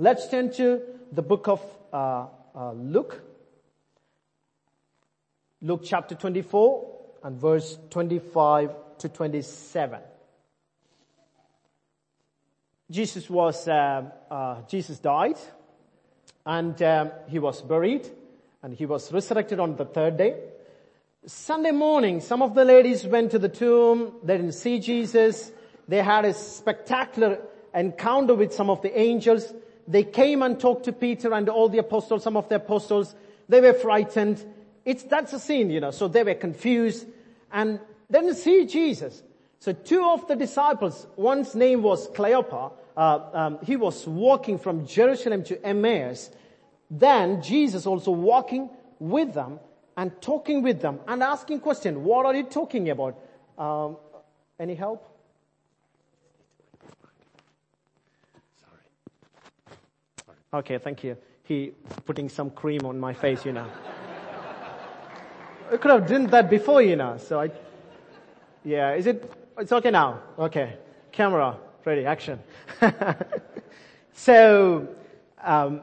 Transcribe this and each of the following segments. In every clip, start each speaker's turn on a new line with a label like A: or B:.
A: Let's turn to the book of uh, uh, Luke. Luke chapter 24 and verse 25 to 27. Jesus was, uh, uh, Jesus died and um, he was buried and he was resurrected on the third day. Sunday morning, some of the ladies went to the tomb. They didn't see Jesus. They had a spectacular encounter with some of the angels. They came and talked to Peter and all the apostles, some of the apostles. They were frightened. It's, that's a scene, you know. So they were confused and didn't see Jesus. So two of the disciples, one's name was Cleopas, uh, um, he was walking from Jerusalem to Emmaus. Then Jesus also walking with them and talking with them and asking question, what are you talking about? Um, any help? Okay, thank you. He putting some cream on my face, you know. I could have done that before, you know. So I, yeah, is it, it's okay now. Okay. Camera, ready, action. so, um,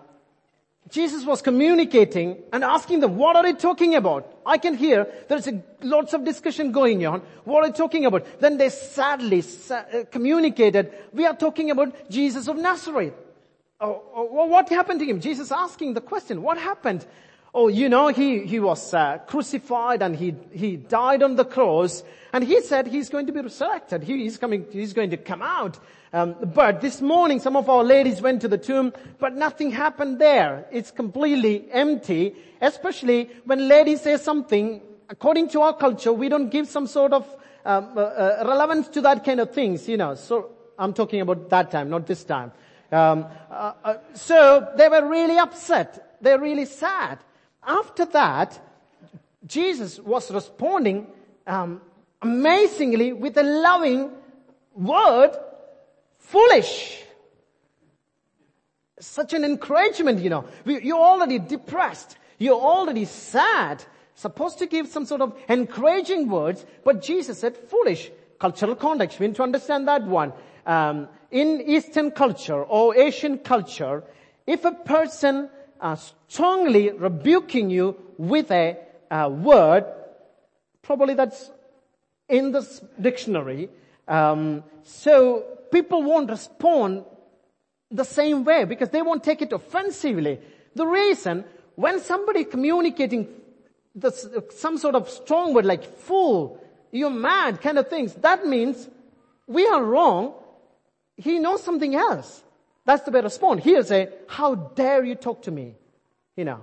A: Jesus was communicating and asking them, what are they talking about? I can hear there's a, lots of discussion going on. What are they talking about? Then they sadly sa- uh, communicated, we are talking about Jesus of Nazareth. Oh, oh, what happened to him? Jesus asking the question, what happened? Oh, you know, he, he was uh, crucified and he, he died on the cross and he said he's going to be resurrected. He, he's coming, he's going to come out. Um, but this morning some of our ladies went to the tomb, but nothing happened there. It's completely empty, especially when ladies say something, according to our culture, we don't give some sort of um, uh, uh, relevance to that kind of things, you know. So I'm talking about that time, not this time. Um, uh, uh, so they were really upset. They're really sad. After that, Jesus was responding um, amazingly with a loving word, foolish. Such an encouragement, you know. You're already depressed. You're already sad. Supposed to give some sort of encouraging words, but Jesus said foolish. Cultural context. We need to understand that one. Um, in Eastern culture or Asian culture, if a person uh, strongly rebuking you with a uh, word, probably that's in this dictionary. Um, so people won't respond the same way because they won't take it offensively. The reason when somebody communicating this, some sort of strong word like fool, you're mad kind of things, that means we are wrong he knows something else. That's the way to respond. He'll say, how dare you talk to me? You know.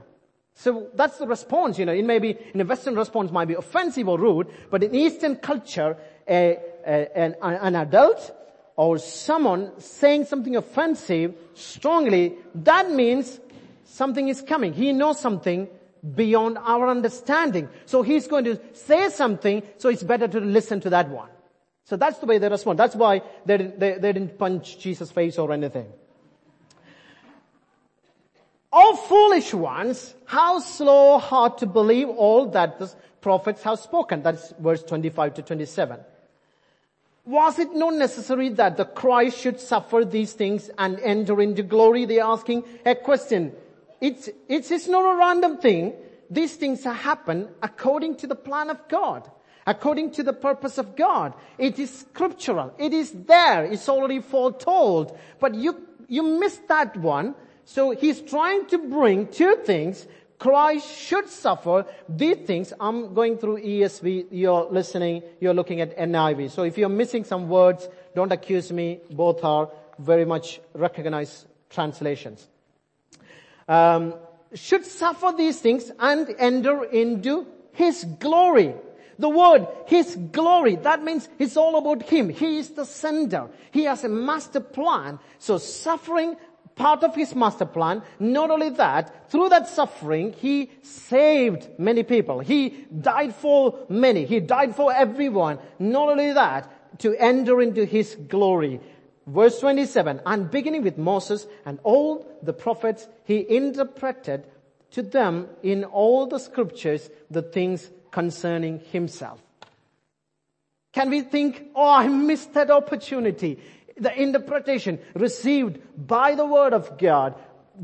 A: So that's the response, you know. It may be, in a Western response might be offensive or rude, but in Eastern culture, a, a, an, an adult or someone saying something offensive strongly, that means something is coming. He knows something beyond our understanding. So he's going to say something, so it's better to listen to that one. So that's the way they respond. That's why they, they, they didn't punch Jesus' face or anything. O foolish ones, how slow heart to believe all that the prophets have spoken. That's verse 25 to 27. Was it not necessary that the Christ should suffer these things and enter into glory? They're asking a question. It's, it's, it's not a random thing. These things happen according to the plan of God according to the purpose of God. It is scriptural. It is there. It's already foretold. But you, you missed that one. So he's trying to bring two things. Christ should suffer these things. I'm going through ESV. You're listening. You're looking at NIV. So if you're missing some words, don't accuse me. Both are very much recognized translations. Um, should suffer these things and enter into his glory. The word, His glory, that means it's all about Him. He is the sender. He has a master plan. So suffering, part of His master plan. Not only that, through that suffering, He saved many people. He died for many. He died for everyone. Not only that, to enter into His glory. Verse 27, and beginning with Moses and all the prophets, He interpreted to them in all the scriptures the things concerning himself. Can we think, oh, I missed that opportunity. The interpretation received by the word of God,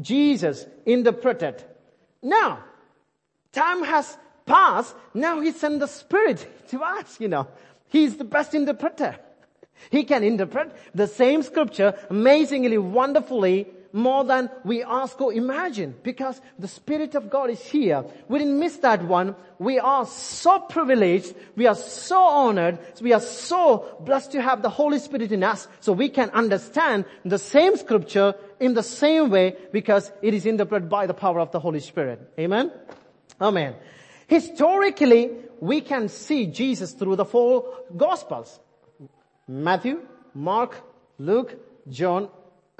A: Jesus interpreted. Now, time has passed. Now he sent the Spirit to us, you know. He's the best interpreter. He can interpret the same scripture amazingly, wonderfully, more than we ask or imagine because the Spirit of God is here. We didn't miss that one. We are so privileged. We are so honored. We are so blessed to have the Holy Spirit in us so we can understand the same scripture in the same way because it is interpreted by the power of the Holy Spirit. Amen? Amen. Historically, we can see Jesus through the four Gospels. Matthew, Mark, Luke, John,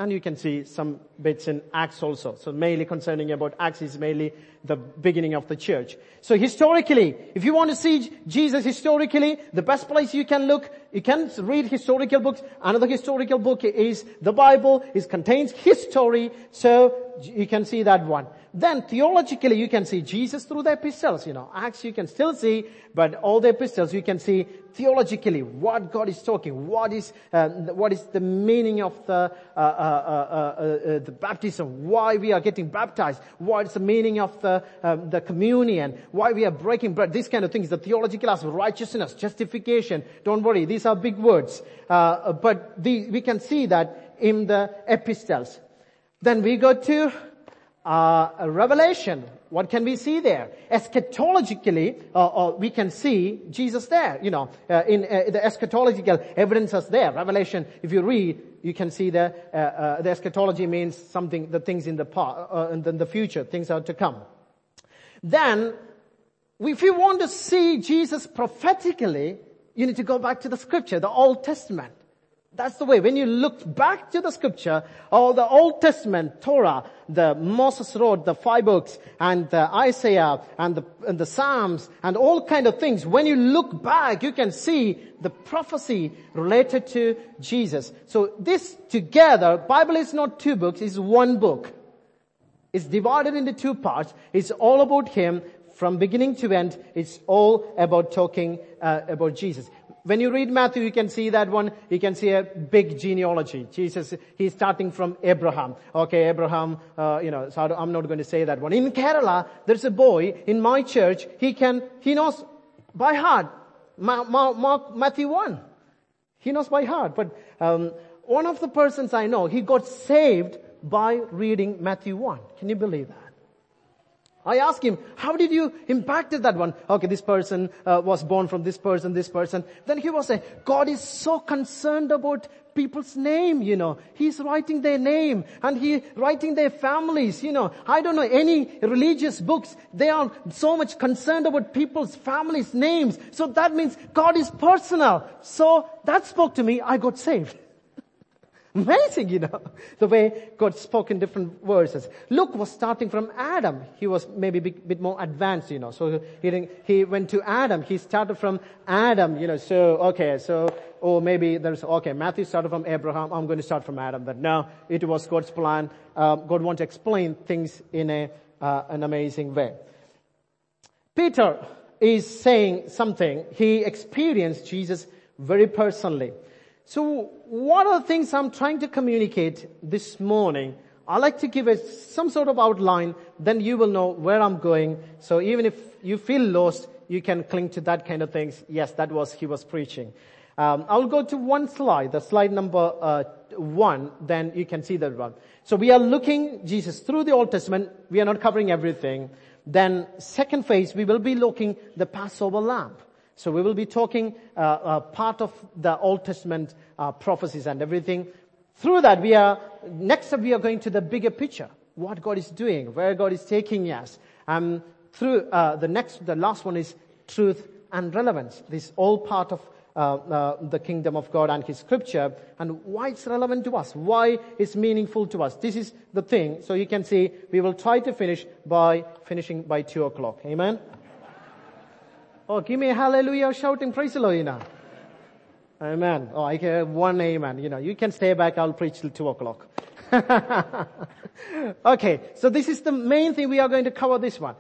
A: and you can see some bits in Acts also. So mainly concerning about Acts is mainly the beginning of the church. So historically, if you want to see Jesus historically, the best place you can look, you can read historical books. Another historical book is the Bible. It contains history. So you can see that one. Then theologically you can see Jesus through the epistles, you know. Acts you can still see, but all the epistles you can see theologically what God is talking, what is, uh, what is the meaning of the, uh, uh, uh, uh the baptism, why we are getting baptized, what is the meaning of the, um, the communion, why we are breaking bread, these kind of things, the theological aspect, righteousness, justification. Don't worry, these are big words. Uh, but the, we can see that in the epistles. Then we go to uh, revelation. What can we see there? Eschatologically, uh, uh, we can see Jesus there. You know, uh, in uh, the eschatological evidence is there. Revelation, if you read, you can see the uh, the eschatology means something, the things in the past, and then the future, things are to come. Then, if you want to see Jesus prophetically, you need to go back to the scripture, the Old Testament. That's the way. When you look back to the scripture, all the Old Testament, Torah, the Moses wrote, the five books, and the Isaiah, and the, and the Psalms, and all kind of things. When you look back, you can see the prophecy related to Jesus. So this together, Bible is not two books, it's one book. It's divided into two parts. It's all about Him from beginning to end. It's all about talking uh, about Jesus when you read Matthew, you can see that one, you can see a big genealogy. Jesus, he's starting from Abraham. Okay, Abraham, uh, you know, so I'm not going to say that one. In Kerala, there's a boy in my church, he can, he knows by heart, Mark, Matthew 1. He knows by heart. But um, one of the persons I know, he got saved by reading Matthew 1. Can you believe that? I asked him, how did you impacted that one? Okay, this person uh, was born from this person, this person. Then he was saying, God is so concerned about people's name, you know. He's writing their name and he writing their families, you know. I don't know any religious books. They are so much concerned about people's families' names. So that means God is personal. So that spoke to me. I got saved. Amazing, you know, the way God spoke in different verses. Luke was starting from Adam. He was maybe a bit, bit more advanced, you know. So he, he went to Adam. He started from Adam, you know. So, okay, so, or maybe there's, okay, Matthew started from Abraham. I'm going to start from Adam. But no, it was God's plan. Uh, God wanted to explain things in a, uh, an amazing way. Peter is saying something. He experienced Jesus very personally. So what are the things I'm trying to communicate this morning? I like to give us some sort of outline, then you will know where I'm going. So even if you feel lost, you can cling to that kind of things. Yes, that was he was preaching. Um, I'll go to one slide, the slide number uh, one. Then you can see that one. So we are looking Jesus through the Old Testament. We are not covering everything. Then second phase, we will be looking the Passover lamb. So we will be talking uh, uh, part of the Old Testament uh, prophecies and everything. Through that, we are next up we are going to the bigger picture, what God is doing, where God is taking us. Um, through uh, the next, the last one is truth and relevance. This all part of uh, uh, the kingdom of God and His scripture and why it's relevant to us, why it's meaningful to us. This is the thing. So you can see we will try to finish by finishing by two o'clock. Amen. Oh, give me a hallelujah shouting praise the Lord, you know. Amen. Oh, I hear one amen. You know, you can stay back. I'll preach till two o'clock. okay. So this is the main thing we are going to cover this one.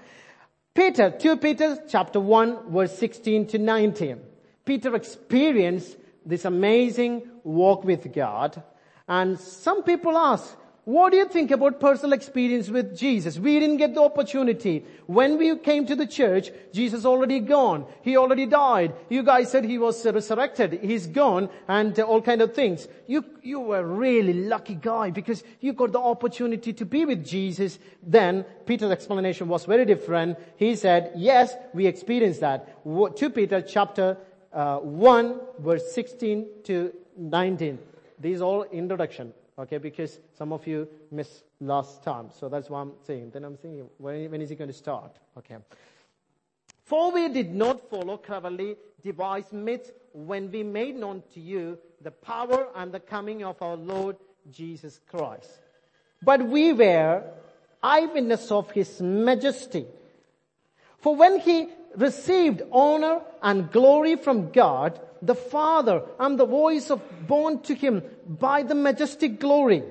A: Peter, 2 Peter chapter 1 verse 16 to 19. Peter experienced this amazing walk with God. And some people ask, what do you think about personal experience with Jesus? We didn't get the opportunity. When we came to the church, Jesus already gone. He already died. You guys said he was resurrected. He's gone and all kind of things. You, you were really lucky guy because you got the opportunity to be with Jesus. Then Peter's explanation was very different. He said, yes, we experienced that. 2 Peter chapter uh, 1 verse 16 to 19. These all introduction. Okay, because some of you missed last time. So that's why I'm saying. Then I'm thinking, when, when is he going to start? Okay. For we did not follow cleverly devised myths when we made known to you the power and the coming of our Lord Jesus Christ. But we were eyewitness of his majesty. For when he received honor and glory from God, the Father and the voice of borne to him by the majestic glory.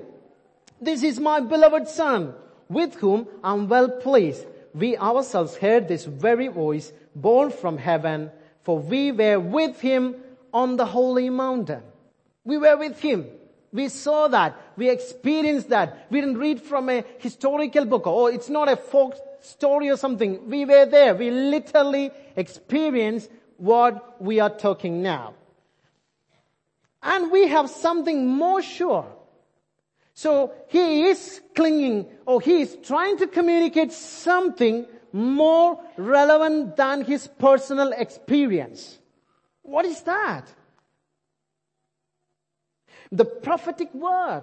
A: This is my beloved son with whom I'm well pleased. We ourselves heard this very voice borne from heaven for we were with him on the holy mountain. We were with him. We saw that. We experienced that. We didn't read from a historical book. Oh, it's not a folk story or something. We were there. We literally experienced what we are talking now. And we have something more sure. So he is clinging or he is trying to communicate something more relevant than his personal experience. What is that? The prophetic word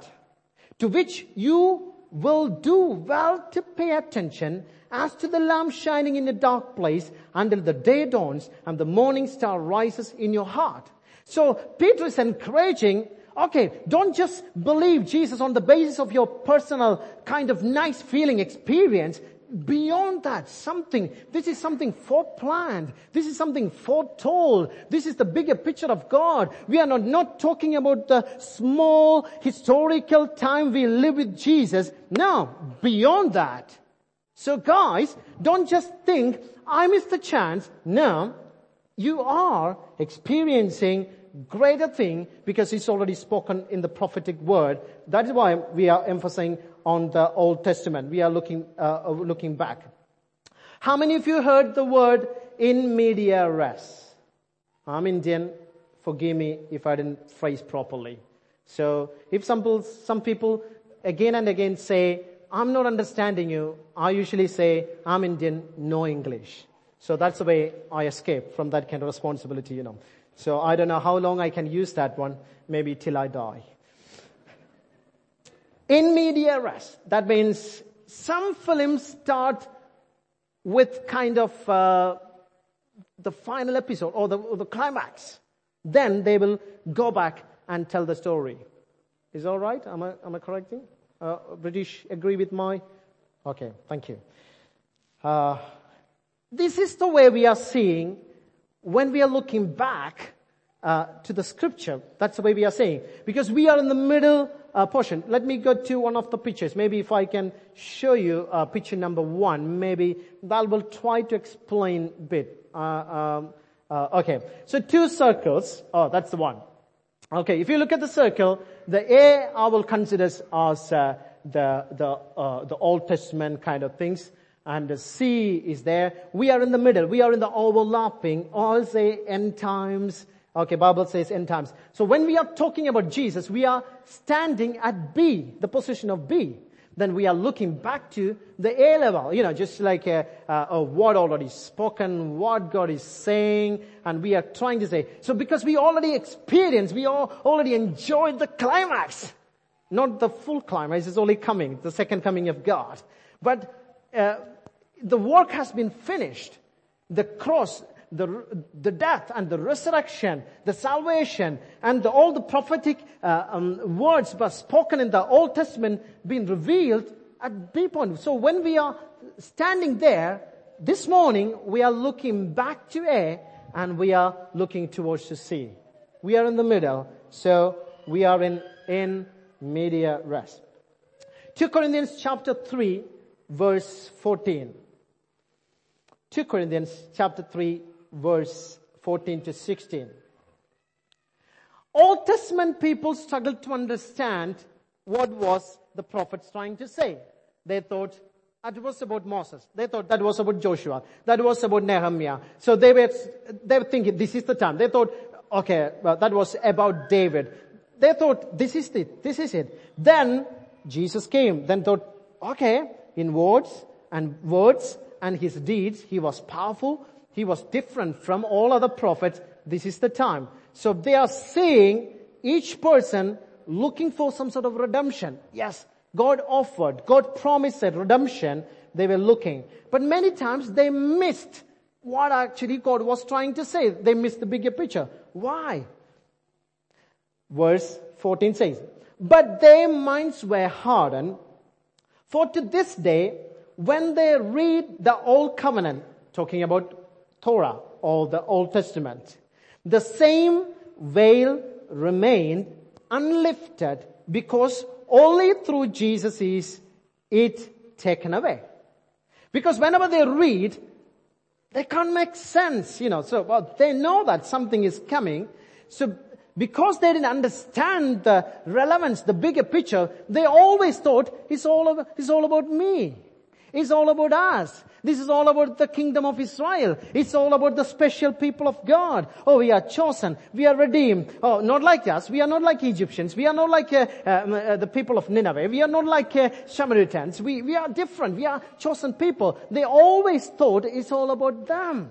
A: to which you will do well to pay attention as to the lamp shining in a dark place until the day dawns and the morning star rises in your heart. So Peter is encouraging, okay, don't just believe Jesus on the basis of your personal kind of nice feeling experience. Beyond that, something, this is something foreplanned. This is something foretold. This is the bigger picture of God. We are not, not talking about the small historical time we live with Jesus. No, beyond that. So guys, don't just think, I missed the chance. No, you are experiencing greater thing because it's already spoken in the prophetic word. That is why we are emphasizing on the Old Testament. We are looking, uh, looking back. How many of you heard the word in media res? I'm Indian. Forgive me if I didn't phrase properly. So if some people, some people again and again say, I'm not understanding you, I usually say, I'm Indian, no English. So that's the way I escape from that kind of responsibility, you know. So I don't know how long I can use that one, maybe till I die. In media res, that means some films start with kind of uh, the final episode or the, or the climax. Then they will go back and tell the story. Is all right? Am I, am I correcting? Uh, British agree with my? Okay, thank you. Uh, this is the way we are seeing when we are looking back uh, to the scripture. That's the way we are saying. Because we are in the middle uh, portion. Let me go to one of the pictures. Maybe if I can show you uh, picture number one, maybe that will try to explain a bit. Uh, um, uh, okay, so two circles. Oh, that's the one. Okay, if you look at the circle, the A I will consider as uh, the the the Old Testament kind of things, and the C is there. We are in the middle. We are in the overlapping. All say end times. Okay, Bible says end times. So when we are talking about Jesus, we are standing at B, the position of B then we are looking back to the A level, you know, just like a, a, word already spoken, what God is saying, and we are trying to say. So because we already experienced, we all already enjoyed the climax. Not the full climax, it's only coming, the second coming of God. But uh, the work has been finished. The cross, the, the death and the resurrection, the salvation, and the, all the prophetic uh, um, words were spoken in the Old Testament being revealed at B point. So when we are standing there, this morning we are looking back to A and we are looking towards the C. We are in the middle, so we are in, in media res. 2 Corinthians chapter 3 verse 14. 2 Corinthians chapter 3 verse 14 to 16. Old Testament people struggled to understand what was the prophets trying to say. They thought that was about Moses. They thought that was about Joshua. That was about Nehemiah. So they were, they were thinking this is the time. They thought, okay, well, that was about David. They thought this is it. This is it. Then Jesus came. Then thought, okay, in words and words and his deeds, he was powerful. He was different from all other prophets. This is the time. So they are seeing each person looking for some sort of redemption. Yes, God offered, God promised redemption. They were looking. But many times they missed what actually God was trying to say. They missed the bigger picture. Why? Verse 14 says, but their minds were hardened. For to this day, when they read the Old Covenant, talking about Torah or the Old Testament, the same veil remained unlifted because only through Jesus is it taken away. Because whenever they read, they can't make sense, you know, so well, they know that something is coming. So because they didn't understand the relevance, the bigger picture, they always thought it's all, about, it's all about me. It's all about us. This is all about the kingdom of Israel. It's all about the special people of God. Oh, we are chosen. We are redeemed. Oh, not like us. We are not like Egyptians. We are not like uh, uh, uh, the people of Nineveh. We are not like uh, Samaritans. We, we are different. We are chosen people. They always thought it's all about them.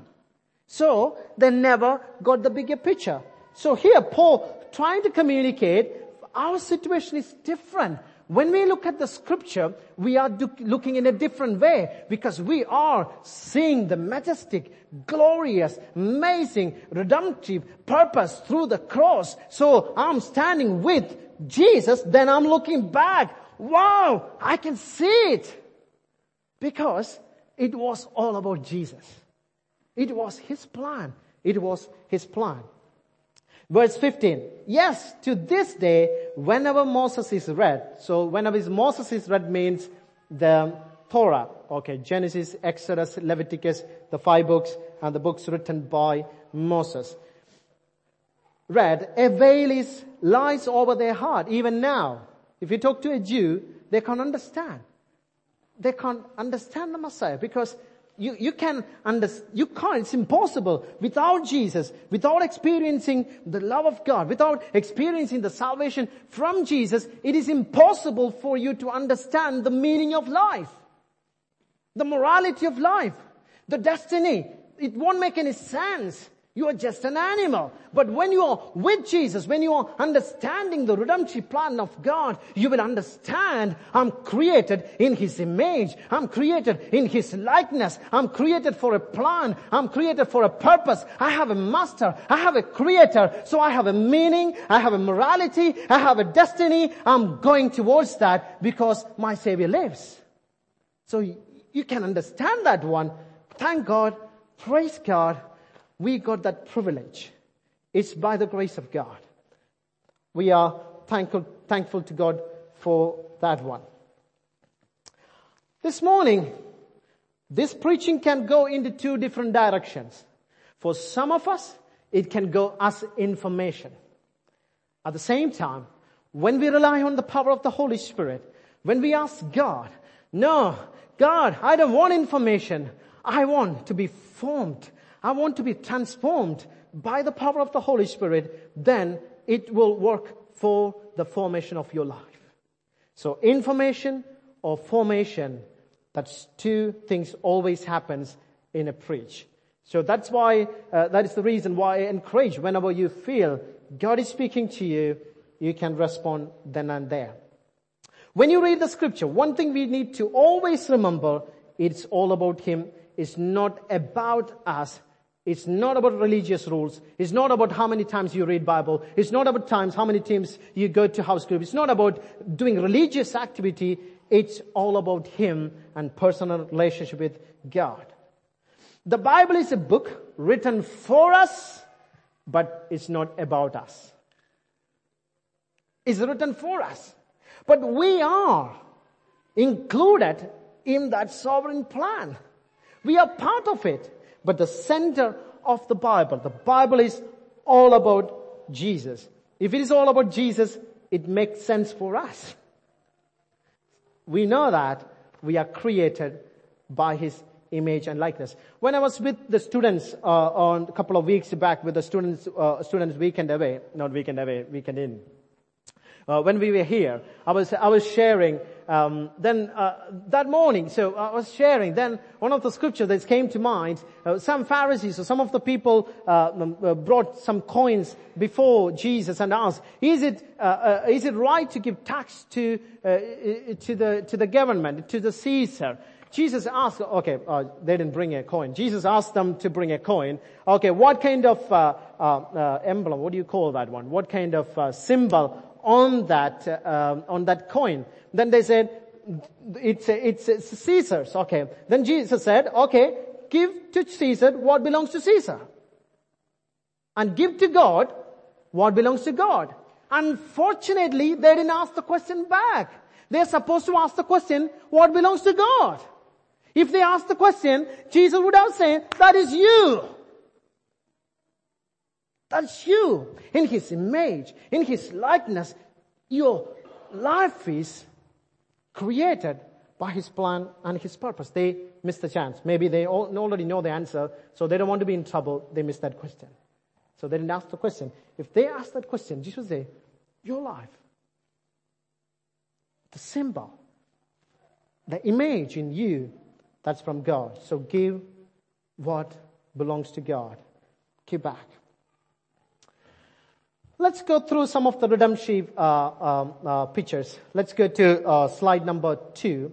A: So, they never got the bigger picture. So here Paul trying to communicate our situation is different. When we look at the scripture, we are looking in a different way because we are seeing the majestic, glorious, amazing, redemptive purpose through the cross. So I'm standing with Jesus, then I'm looking back. Wow, I can see it. Because it was all about Jesus. It was His plan. It was His plan. Verse 15. Yes, to this day, whenever Moses is read, so whenever Moses is read means the Torah, okay, Genesis, Exodus, Leviticus, the five books, and the books written by Moses. Read, a veil is, lies over their heart, even now. If you talk to a Jew, they can't understand. They can't understand the Messiah because you, you can understand, you can't, it's impossible without Jesus, without experiencing the love of God, without experiencing the salvation from Jesus, it is impossible for you to understand the meaning of life, the morality of life, the destiny. It won't make any sense. You are just an animal. But when you are with Jesus, when you are understanding the redemptive plan of God, you will understand I'm created in His image. I'm created in His likeness. I'm created for a plan. I'm created for a purpose. I have a master. I have a creator. So I have a meaning. I have a morality. I have a destiny. I'm going towards that because my Savior lives. So you can understand that one. Thank God. Praise God we got that privilege. It's by the grace of God. We are thankful, thankful to God for that one. This morning, this preaching can go into two different directions. For some of us, it can go as information. At the same time, when we rely on the power of the Holy Spirit, when we ask God, no, God, I don't want information. I want to be formed I want to be transformed by the power of the Holy Spirit, then it will work for the formation of your life. So information or formation, that's two things always happens in a preach. So that's why, uh, that is the reason why I encourage whenever you feel God is speaking to you, you can respond then and there. When you read the scripture, one thing we need to always remember, it's all about Him. It's not about us. It's not about religious rules. It's not about how many times you read Bible. It's not about times how many times you go to house group. It's not about doing religious activity. It's all about Him and personal relationship with God. The Bible is a book written for us, but it's not about us. It's written for us. But we are included in that sovereign plan. We are part of it. But the center of the Bible, the Bible is all about Jesus. if it is all about Jesus, it makes sense for us. We know that we are created by His image and likeness. When I was with the students uh, on a couple of weeks back with the students, uh, students weekend away, not weekend away, weekend in. Uh, when we were here, I was I was sharing. Um, then uh, that morning, so I was sharing. Then one of the scriptures that came to mind. Uh, some Pharisees or some of the people uh, um, uh, brought some coins before Jesus and asked, "Is it uh, is it right to give tax to to the to the government to the Caesar?" Jesus asked, okay, uh, they didn't bring a coin. Jesus asked them to bring a coin. Okay, what kind of uh, uh, emblem? What do you call that one? What kind of symbol on that, uh, on that coin. Then they said, it's, it's, Caesar's. Okay. Then Jesus said, okay, give to Caesar what belongs to Caesar. And give to God what belongs to God. Unfortunately, they didn't ask the question back. They're supposed to ask the question, what belongs to God? If they asked the question, Jesus would have said, that is you. That's you. In His image, in His likeness, your life is created by His plan and His purpose. They missed the chance. Maybe they already know the answer, so they don't want to be in trouble. They missed that question. So they didn't ask the question. If they asked that question, Jesus say, your life, the symbol, the image in you, that's from God. So give what belongs to God. Give back. Let's go through some of the redemption uh, um, uh, pictures. Let's go to uh, slide number two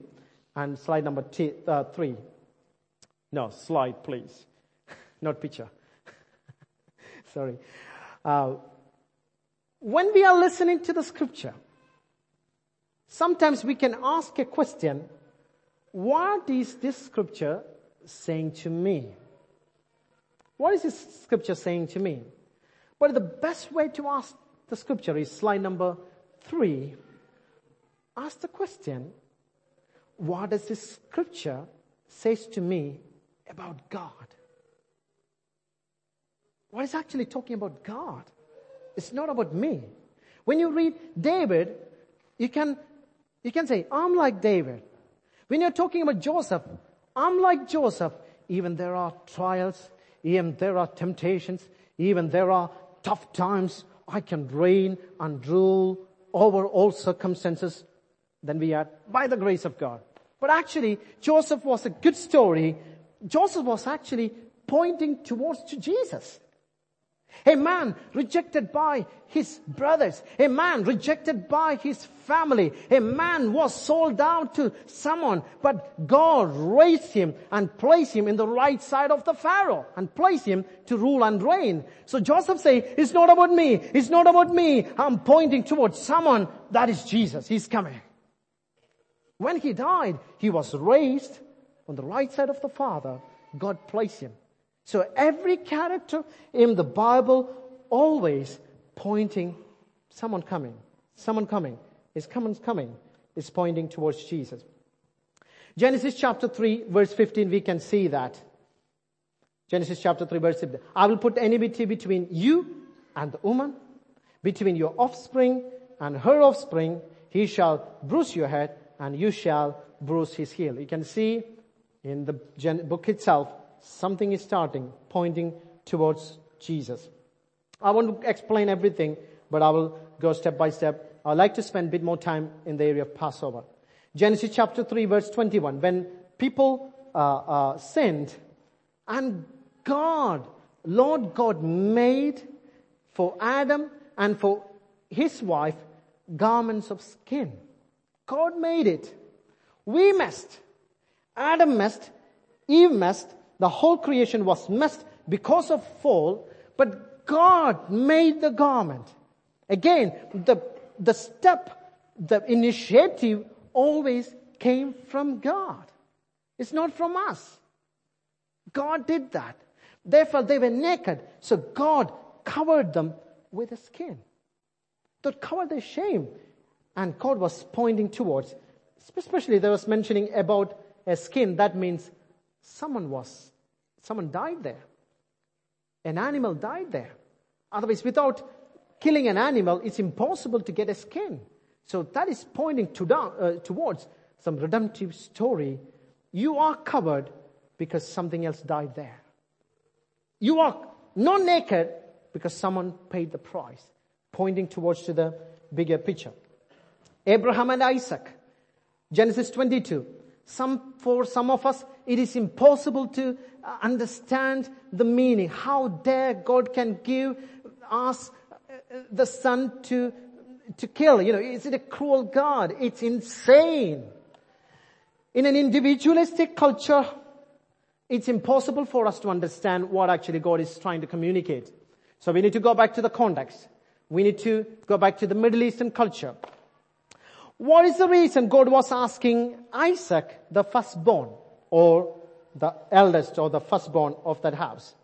A: and slide number t- uh, three. No, slide, please. Not picture. Sorry. Uh, when we are listening to the scripture, sometimes we can ask a question, what is this scripture saying to me? What is this scripture saying to me? But the best way to ask the scripture is slide number three. Ask the question, what does this scripture says to me about God? What is actually talking about God? It's not about me. When you read David, you can, you can say, I'm like David. When you're talking about Joseph, I'm like Joseph. Even there are trials, even there are temptations, even there are tough times, I can reign and rule over all circumstances than we are by the grace of God. But actually, Joseph was a good story. Joseph was actually pointing towards to Jesus. A man rejected by his brothers. A man rejected by his family. A man was sold out to someone, but God raised him and placed him in the right side of the Pharaoh and placed him to rule and reign. So Joseph say, it's not about me. It's not about me. I'm pointing towards someone that is Jesus. He's coming. When he died, he was raised on the right side of the Father. God placed him. So every character in the Bible always pointing someone coming, someone coming, is someone's coming, is pointing towards Jesus. Genesis chapter 3 verse 15 we can see that. Genesis chapter 3 verse 15. I will put enmity between you and the woman, between your offspring and her offspring. He shall bruise your head and you shall bruise his heel. You can see in the book itself something is starting, pointing towards Jesus. I want to explain everything, but I will go step by step. I'd like to spend a bit more time in the area of Passover. Genesis chapter 3 verse 21. When people uh, uh, sinned and God, Lord God made for Adam and for his wife garments of skin. God made it. We messed. Adam messed. Eve messed. The whole creation was messed because of fall, but God made the garment. Again, the, the step, the initiative always came from God. It's not from us. God did that. Therefore, they were naked. So God covered them with a skin that covered their shame. And God was pointing towards, especially there was mentioning about a skin. That means someone was Someone died there. An animal died there. Otherwise, without killing an animal, it's impossible to get a skin. So that is pointing to down, uh, towards some redemptive story. You are covered because something else died there. You are not naked because someone paid the price, pointing towards to the bigger picture. Abraham and Isaac, Genesis 22. Some, for some of us, it is impossible to uh, understand the meaning. How dare God can give us uh, the son to, to kill? You know, is it a cruel God? It's insane. In an individualistic culture, it's impossible for us to understand what actually God is trying to communicate. So we need to go back to the context. We need to go back to the Middle Eastern culture. What is the reason God was asking Isaac, the firstborn, or the eldest or the firstborn of that house?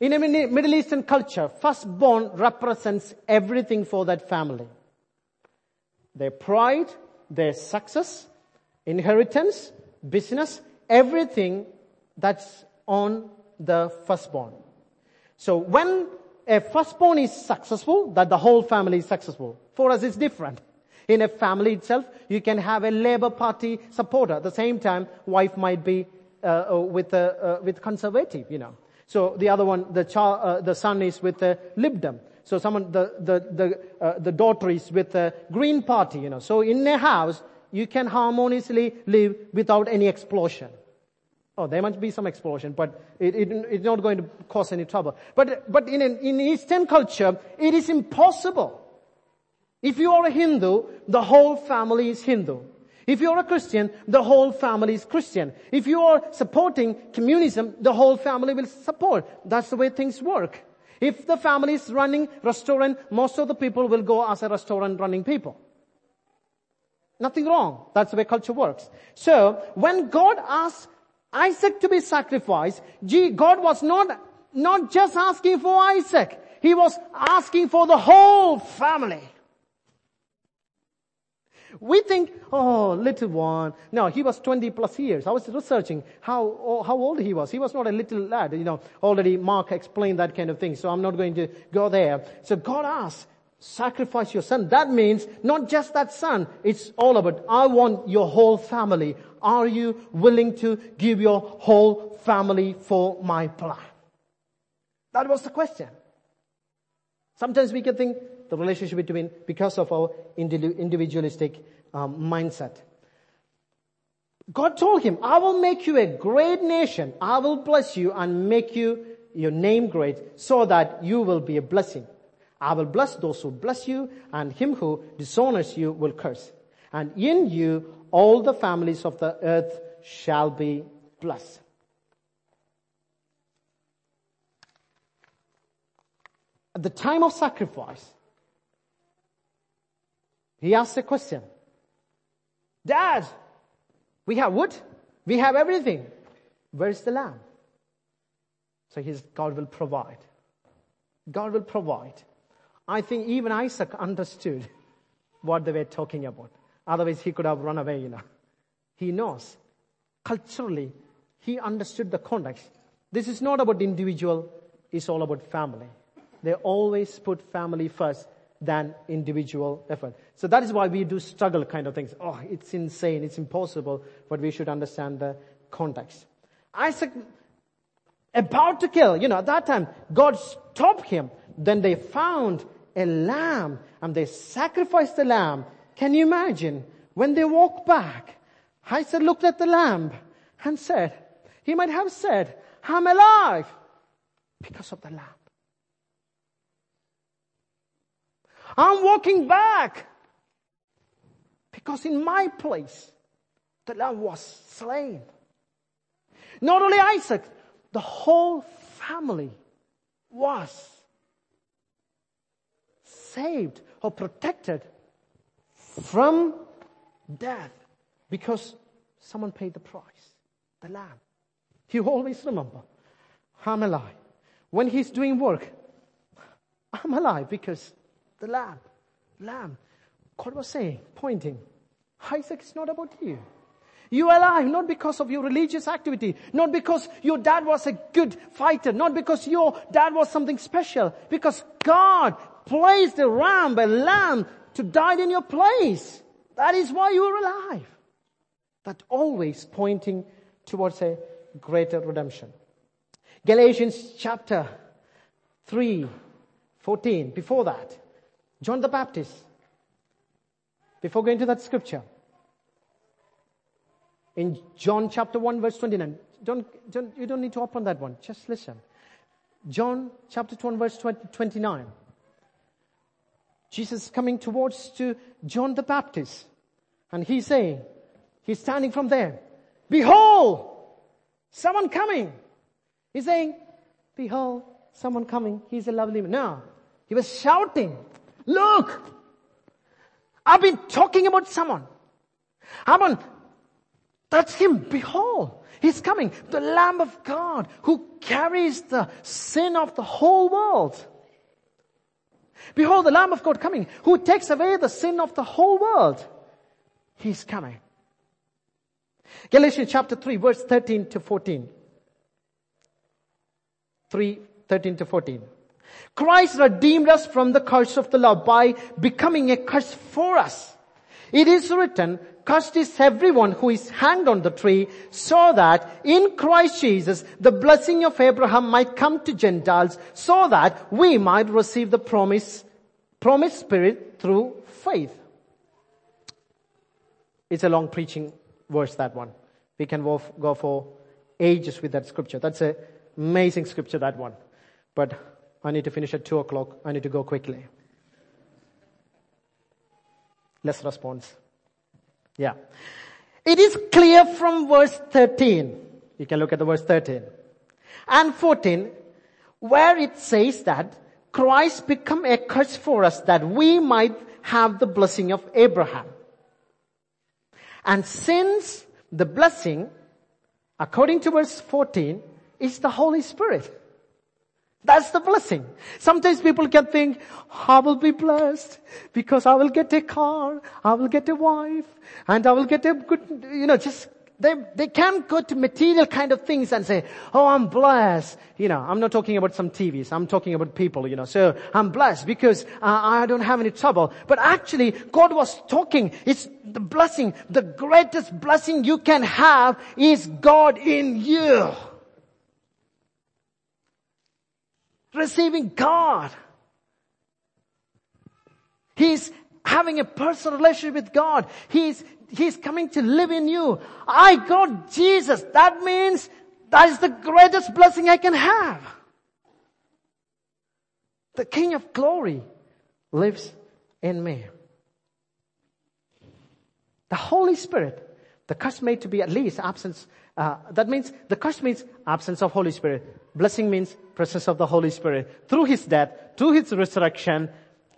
A: In a Middle Eastern culture, firstborn represents everything for that family. Their pride, their success, inheritance, business, everything that's on the firstborn. So when a firstborn is successful, that the whole family is successful. For us it's different. In a family itself, you can have a Labour Party supporter. At the same time, wife might be uh, uh with uh, with conservative, you know. So the other one, the child, uh, the son is with the Lib Dem. So someone, the the the uh, the daughter is with the Green Party, you know. So in a house, you can harmoniously live without any explosion. Oh, there must be some explosion, but it, it, it's not going to cause any trouble. But, but in, an, in Eastern culture, it is impossible. If you are a Hindu, the whole family is Hindu. If you are a Christian, the whole family is Christian. If you are supporting communism, the whole family will support. That's the way things work. If the family is running restaurant, most of the people will go as a restaurant running people. Nothing wrong. That's the way culture works. So, when God asked Isaac to be sacrificed, gee, God was not, not just asking for Isaac. He was asking for the whole family. We think, oh, little one. No, he was 20 plus years. I was researching how, oh, how old he was. He was not a little lad. You know, already Mark explained that kind of thing, so I'm not going to go there. So God asked, sacrifice your son. That means not just that son. It's all about, I want your whole family. Are you willing to give your whole family for my plan? That was the question. Sometimes we can think the relationship between, because of our individualistic um, mindset. God told him, I will make you a great nation. I will bless you and make you your name great so that you will be a blessing. I will bless those who bless you and him who dishonors you will curse. And in you all the families of the earth shall be blessed. At the time of sacrifice, he asked a question. Dad, we have wood. We have everything. Where's the lamb? So his God will provide. God will provide. I think even Isaac understood what they were talking about. Otherwise, he could have run away, you know. He knows. Culturally, he understood the context. This is not about individual, it's all about family. They always put family first than individual effort. So that is why we do struggle kind of things. Oh, it's insane, it's impossible, but we should understand the context. Isaac, about to kill, you know, at that time, God stopped him. Then they found a lamb and they sacrificed the lamb. Can you imagine? When they walked back, Isaac looked at the lamb and said, he might have said, I'm alive because of the lamb. I'm walking back because in my place, the lamb was slain. Not only Isaac, the whole family was saved or protected from death because someone paid the price, the lamb. You always remember, I'm alive. When he's doing work, I'm alive because the lamb, lamb. God was saying, pointing, Isaac, it's not about you. You are alive not because of your religious activity, not because your dad was a good fighter, not because your dad was something special, because God placed a ram, a lamb to die in your place. That is why you are alive. That always pointing towards a greater redemption. Galatians chapter 3, 14. Before that, John the Baptist. Before going to that scripture. In John chapter 1 verse 29. Don't, don't, you don't need to open that one. Just listen. John chapter 1 verse 20, 29. Jesus coming towards to John the Baptist. And he's saying, he's standing from there. Behold, someone coming. He's saying, behold, someone coming. He's a lovely man. No. He was shouting, look, I've been talking about someone. On, that's him. Behold, he's coming. The Lamb of God who carries the sin of the whole world. Behold the Lamb of God coming who takes away the sin of the whole world. He's coming. Galatians chapter 3 verse 13 to 14. 3, 13 to 14. Christ redeemed us from the curse of the law by becoming a curse for us. It is written, cursed is everyone who is hanged on the tree so that in Christ Jesus the blessing of Abraham might come to Gentiles so that we might receive the promise, promised spirit through faith. It's a long preaching verse, that one. We can go for ages with that scripture. That's an amazing scripture, that one. But I need to finish at two o'clock. I need to go quickly. Less response. Yeah. It is clear from verse 13. You can look at the verse 13 and 14 where it says that Christ become a curse for us that we might have the blessing of Abraham. And since the blessing, according to verse 14, is the Holy Spirit. That's the blessing. Sometimes people can think, I will be blessed because I will get a car, I will get a wife, and I will get a good, you know, just, they, they can go to material kind of things and say, oh, I'm blessed. You know, I'm not talking about some TVs. I'm talking about people, you know. So I'm blessed because uh, I don't have any trouble. But actually, God was talking. It's the blessing. The greatest blessing you can have is God in you. Receiving God. He's having a personal relationship with God. He's, He's coming to live in you. I got Jesus. That means that is the greatest blessing I can have. The King of glory lives in me. The Holy Spirit, the curse made to be at least absence, uh, that means, the curse means absence of Holy Spirit. Blessing means presence of the Holy Spirit. Through His death, through His resurrection,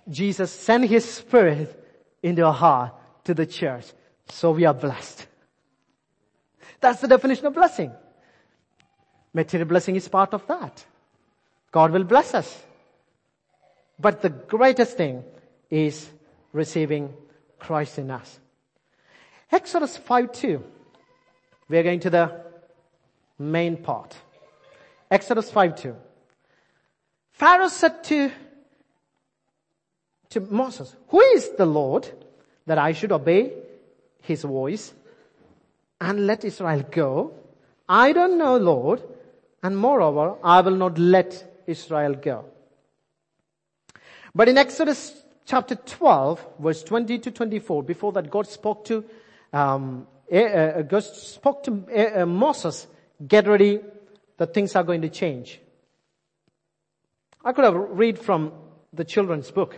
A: Jesus sent His Spirit into our heart to the church. So we are blessed. That's the definition of blessing. Material blessing is part of that. God will bless us. But the greatest thing is receiving Christ in us. Exodus 5 2. We are going to the main part. Exodus 5 2. Pharaoh said to, to Moses, who is the Lord that I should obey his voice and let Israel go? I don't know, Lord, and moreover, I will not let Israel go. But in Exodus chapter 12, verse 20 to 24, before that God spoke to, um, uh, God spoke to uh, Moses, get ready that things are going to change. I could have read from the children's book.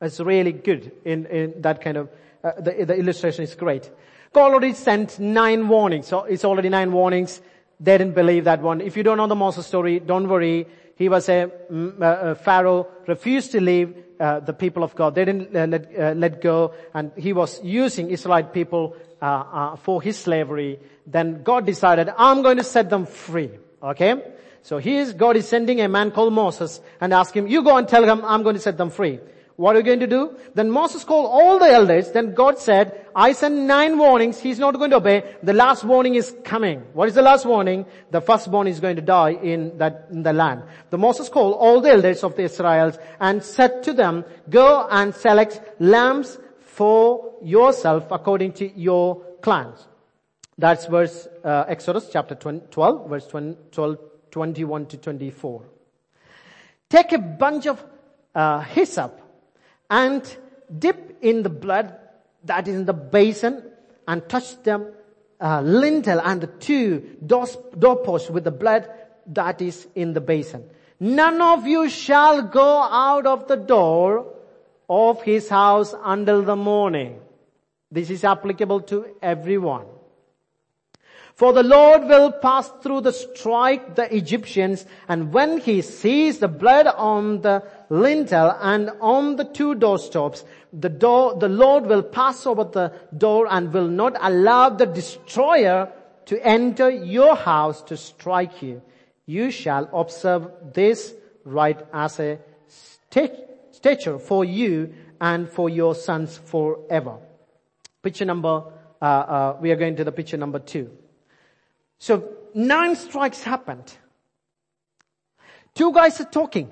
A: It's really good in, in that kind of, uh, the, the illustration is great. God already sent nine warnings. So it's already nine warnings. They didn't believe that one. If you don't know the Moses story, don't worry. He was a, mm, uh, a Pharaoh, refused to leave uh, the people of God. They didn't uh, let, uh, let go, and he was using Israelite people uh, uh, for his slavery. Then God decided, I'm going to set them free. Okay? So he is, God is sending a man called Moses and ask him, you go and tell him I'm going to set them free. What are you going to do? Then Moses called all the elders. Then God said, I sent nine warnings. He's not going to obey. The last warning is coming. What is the last warning? The firstborn is going to die in that, in the land. The Moses called all the elders of the Israelites and said to them, go and select lambs for yourself according to your clans. That's verse, uh, Exodus chapter 12, verse 12, 21 to 24. Take a bunch of uh, hyssop and dip in the blood that is in the basin and touch them uh, lintel and the two doors, doorposts with the blood that is in the basin. None of you shall go out of the door of his house until the morning. This is applicable to everyone. For the Lord will pass through the strike the Egyptians and when he sees the blood on the lintel and on the two doorstops, the door, the Lord will pass over the door and will not allow the destroyer to enter your house to strike you. You shall observe this rite as a stature for you and for your sons forever. Picture number, uh, uh, we are going to the picture number two. So nine strikes happened. Two guys are talking.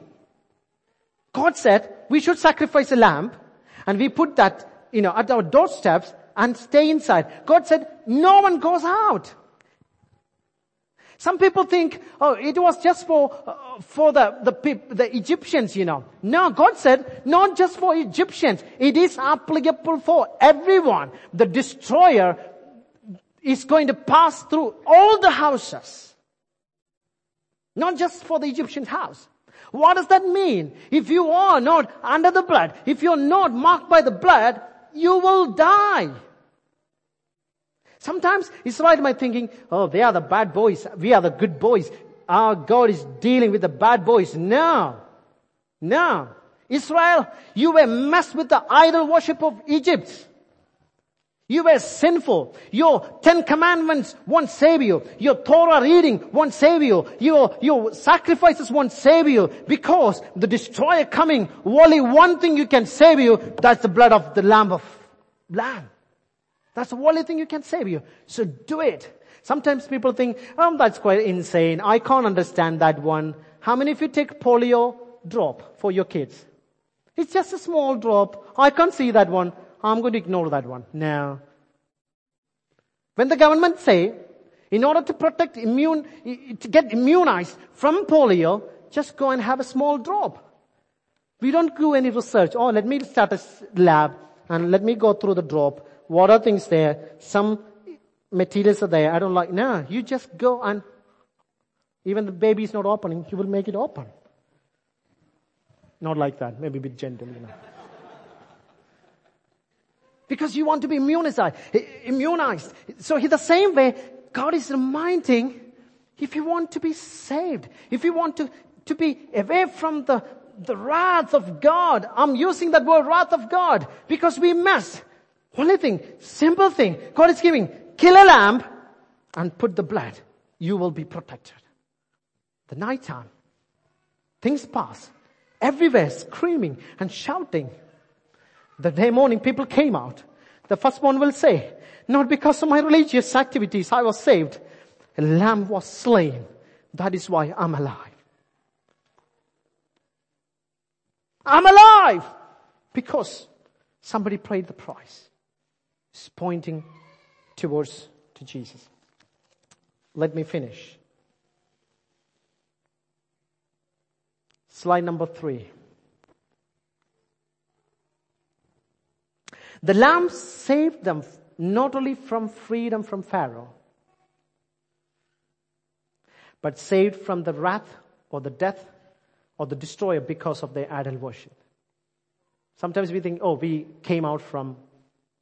A: God said we should sacrifice a lamb and we put that, you know, at our doorsteps and stay inside. God said no one goes out. Some people think, oh, it was just for, uh, for the, the, the Egyptians, you know. No, God said, not just for Egyptians. It is applicable for everyone. The destroyer is going to pass through all the houses. Not just for the Egyptian house. What does that mean? If you are not under the blood, if you're not marked by the blood, you will die. Sometimes Israel might thinking, oh, they are the bad boys. We are the good boys. Our God is dealing with the bad boys. No. No. Israel, you were messed with the idol worship of Egypt. You were sinful. Your Ten Commandments won't save you. Your Torah reading won't save you. Your, your sacrifices won't save you because the destroyer coming, only one thing you can save you, that's the blood of the Lamb of Lamb. That's the only thing you can save you. So do it. Sometimes people think, oh, that's quite insane. I can't understand that one. How many of you take polio drop for your kids? It's just a small drop. I can't see that one. I'm going to ignore that one. No. When the government say, in order to protect immune, to get immunized from polio, just go and have a small drop. We don't do any research. Oh, let me start a lab and let me go through the drop. What are things there? Some materials are there. I don't like, no, you just go and even the baby is not opening, you will make it open. Not like that, maybe a bit gentle, you know. Because you want to be immunized. immunized. So in the same way, God is reminding, if you want to be saved, if you want to, to be away from the, the wrath of God, I'm using that word wrath of God because we mess. Only thing, simple thing, God is giving, kill a lamb and put the blood. You will be protected. The night time, things pass. Everywhere screaming and shouting. The day morning people came out. The first one will say, not because of my religious activities I was saved. A lamb was slain. That is why I'm alive. I'm alive because somebody paid the price. It's pointing towards to Jesus. Let me finish. Slide number three. The lamb saved them not only from freedom from Pharaoh, but saved from the wrath or the death or the destroyer because of their idol worship. Sometimes we think, oh, we came out from,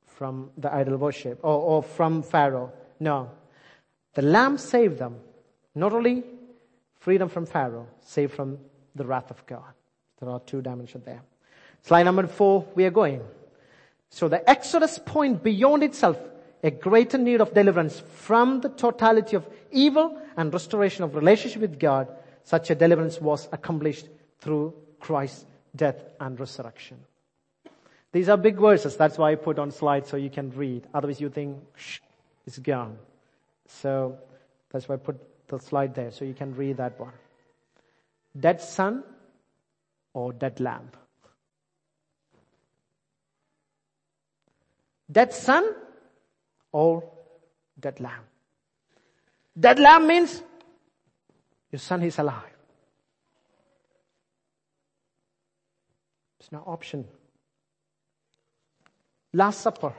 A: from the idol worship or, or from Pharaoh. No. The lamb saved them. Not only freedom from Pharaoh, saved from the wrath of God. There are two dimensions there. Slide number four, we are going. So the Exodus point beyond itself a greater need of deliverance from the totality of evil and restoration of relationship with God. Such a deliverance was accomplished through Christ's death and resurrection. These are big verses. That's why I put on slide so you can read. Otherwise you think, it's gone. So that's why I put the slide there so you can read that one. Dead son or dead lamb? Dead son or dead lamb? Dead lamb means your son is alive. It's no option. Last Supper.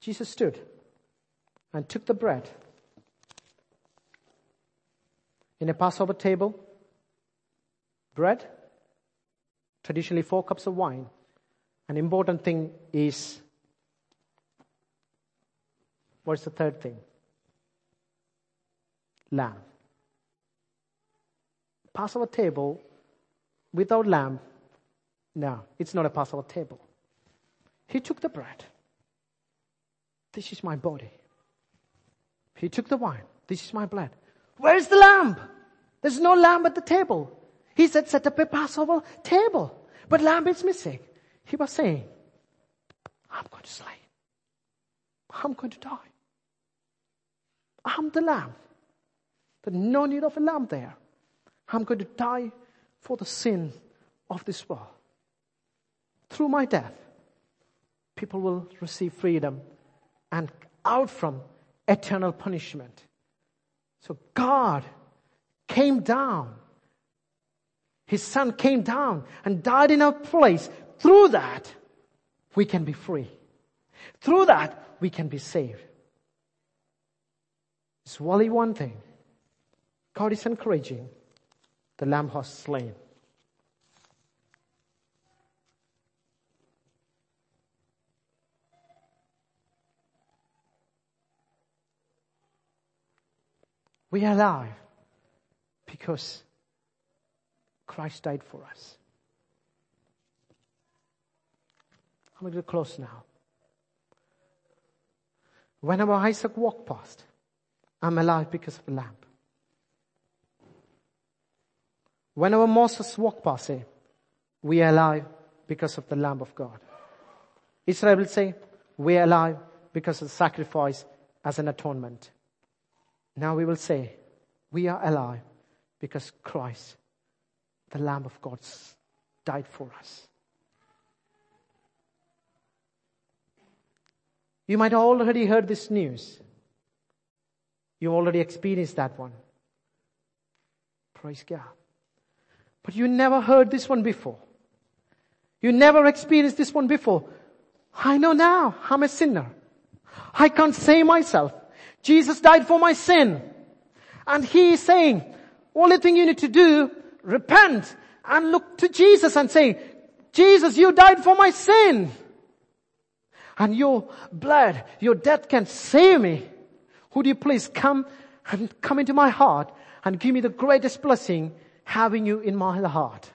A: Jesus stood and took the bread in a Passover table, bread, traditionally four cups of wine. An important thing is what's the third thing? Lamb. Passover table without lamb, no, it's not a Passover table. He took the bread. This is my body. He took the wine. This is my blood. Where's the lamb? There's no lamb at the table. He said, set up a Passover table. But lamb is missing. He was saying, I'm going to slay. I'm going to die. I'm the lamb. There's no need of a lamb there. I'm going to die for the sin of this world. Through my death, people will receive freedom and out from eternal punishment. So God came down. His son came down and died in our place. Through that, we can be free. Through that, we can be saved. It's only one thing. God is encouraging the lamb was slain. We are alive because Christ died for us. I'm going to close now. Whenever Isaac walked past, I'm alive because of the lamp. Whenever Moses walked past, say, we are alive because of the Lamb of God. Israel will say, we are alive because of the sacrifice as an atonement. Now we will say, we are alive because Christ, the Lamb of God, died for us. You might have already heard this news. You already experienced that one. Praise God. But you never heard this one before. You never experienced this one before. I know now I'm a sinner. I can't save myself. Jesus died for my sin. And he is saying, only thing you need to do, repent and look to Jesus and say, Jesus, you died for my sin. And your blood, your death can save me. Would you please come and come into my heart and give me the greatest blessing having you in my heart?